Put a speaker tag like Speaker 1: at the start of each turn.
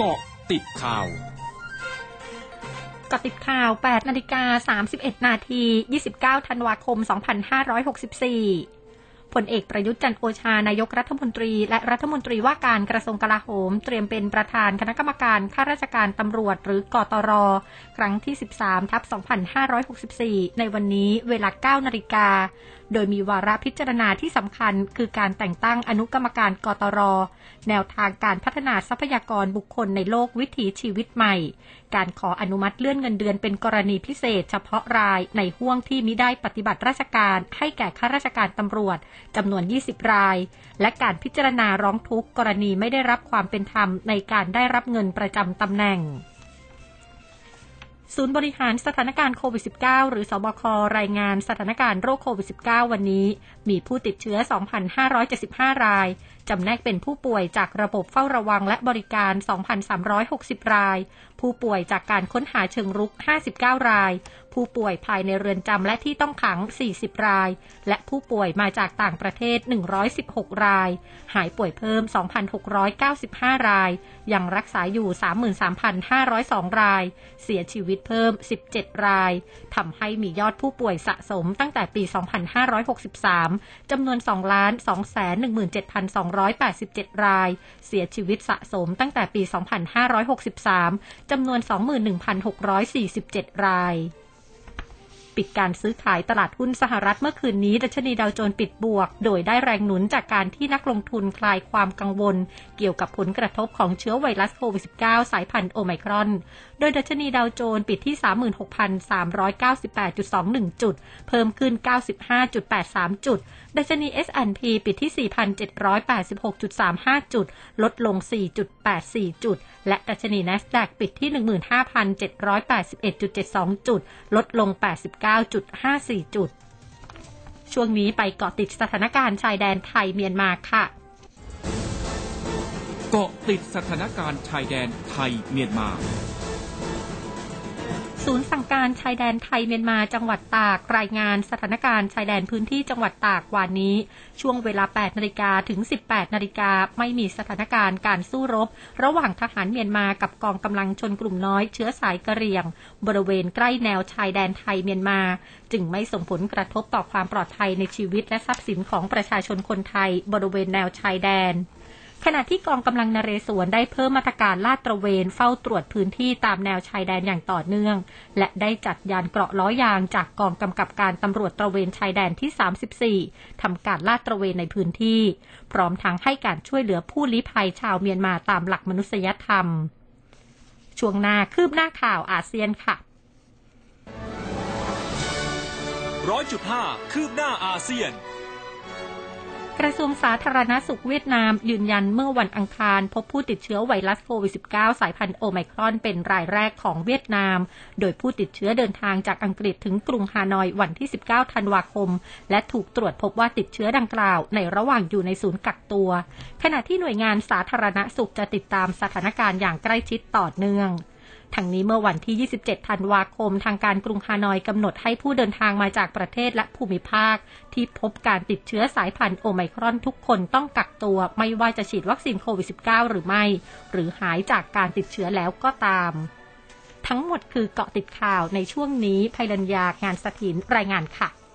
Speaker 1: เกาะติดข่าว
Speaker 2: กติดข่าว 8นาฬิกา31 นาที 29 ธันวาคม 2564 ผลเอกประยุทธ์จันโอชา นายกรัฐมนตรี และรัฐมนตรีว่าการกระทรวงกลาโหม เตรียมเป็นประธานคณะกรรมการข้าราชการตำรวจหรือกตร ครั้งที่ 13 ทับ 2564 ในวันนี้เวลา 9 นาฬิกา โดยมีวาระพิจารณาที่สำคัญคือการแต่งตั้งอนุกรรมการกตร แนวทางการพัฒนาทรัพยากรบุคคลในโลกวิถีชีวิตใหม่ การขออนุมัติเลื่อนเงินเดือนเป็นกรณีพิเศษ เฉพาะรายในห่วงที่มิได้ปฏิบัติราชการให้แก่ข้าราชการตำรวจจำนวน 20 ราย และการพิจารณาร้องทุกข์กรณีไม่ได้รับความเป็นธรรมในการได้รับเงินประจำตำแหน่ง ศูนย์บริหารสถานการณ์โควิด -19 หรือสบค รายงานสถานการณ์โรคโควิด -19 วันนี้ มีผู้ติดเชื้อ 2,575 ราย จำแนกเป็นผู้ป่วยจากระบบเฝ้าระวังและบริการ 2,360 ราย ผู้ป่วยจากการค้นหาเชิงรุก 59 ราย ผู้ป่วยภายในเรือนจำและที่ต้องขัง 40 ราย และผู้ป่วยมาจากต่างประเทศ 116 ราย หายป่วยเพิ่ม 2,695 ราย ยังรักษาอยู่ 33,502 ราย เสียชีวิตเพิ่ม 17 ราย ทำให้มียอดผู้ป่วยสะสมตั้งแต่ปี 2563 จำนวน 2 217,200 187 ราย เสียชีวิตสะสมตั้งแต่ปี 2563 จำนวน 21,647 ราย ปิดการซื้อขายตลาดหุ้นสหรัฐเมื่อคืนนี้ ดัชนีดาวโจนส์ปิดบวก โดยได้แรงหนุนจากการที่นักลงทุนคลายความกังวล เกี่ยวกับผลกระทบของเชื้อไวรัสโควิด -19 สายพันธุ์โอไมครอน โดยดัชนีดาวโจนส์ปิดที่ 36,398.21 จุด เพิ่มขึ้น 95.83 จุด ดัชนี S&P ปิดที่ 4,786.35 จุด ลดลง 4.84 จุด และดัชนี NASDAQ ปิดที่ 15,781.72 จุด ลดลง 89 9.54 จุด ช่วงนี้ไปเกาะติดสถานการณ์ชายแดนไทยเมียนมาค่ะ
Speaker 1: เกาะติดสถานการณ์ชายแดนไทยเมียนมา
Speaker 2: ศูนย์สั่งการชายแดนไทยเมียนมาจังหวัดตาก รายงานสถานการณ์ชายแดนพื้นที่จังหวัดตากวันนี้ ช่วงเวลา 8นาฬิกาถึง 18นาฬิกาไม่มีสถานการณ์การสู้รบ ระหว่างทหารเมียนมากับกองกำลังชนกลุ่มน้อยเชื้อสายกะเหรี่ยง บริเวณใกล้แนวชายแดนไทยเมียนมา จึงไม่ส่งผลกระทบต่อความปลอดภัยในชีวิตและทรัพย์สินของประชาชนคนไทย บริเวณแนวชายแดน ขณะที่กองกำลังนเรศวรได้เพิ่มมาตรการลาดตระเวนเฝ้าตรวจพื้นที่ตามแนวชายแดนอย่างต่อเนื่อง และได้จัดยานเกราะล้อยางจากกองกำกับการตำรวจตระเวนชายแดนที่ 34ทำการลาดตระเวนในพื้นที่ พร้อมทั้งให้การช่วยเหลือผู้ลี้ภัยชาวเมียนมาตามหลักมนุษยธรรม ช่วงหน้าคืบหน้าข่าวอาเซียนค่ะ
Speaker 1: ร้อยจุดห้าคืบหน้าอาเซียน
Speaker 2: กระทรวงสาธารณสุขเวียดนามยืนยันเมื่อวันอังคาร พบผู้ติดเชื้อไวรัสโควิด -19 สายพันธุ์โอไมครอนเป็นรายแรกของเวียดนาม โดยผู้ติดเชื้อเดินทางจากอังกฤษถึงกรุงฮานอยวันที่ 19 ธันวาคม และถูกตรวจพบว่าติดเชื้อดังกล่าว ในระหว่างอยู่ในศูนย์กักตัว ขณะที่หน่วยงานสาธารณสุขจะติดตามสถานการณ์อย่างใกล้ชิดต่อเนื่อง ทั้งนี้เมื่อวันที่ 27 ธันวาคม ทางการกรุงฮานอยกำหนดให้ผู้เดินทางมาจากประเทศและภูมิภาค ที่พบการติดเชื้อสายพันธุ์โอไมครอนทุกคนต้องกักตัว ไม่ว่าจะฉีดวัคซีนโควิด -19 หรือไม่ หรือหายจากการติดเชื้อแล้วก็ตาม ทั้งหมดคือเกาะติดข่าวในช่วงนี้ภัยรัญญางานสถินรายงานค่ะ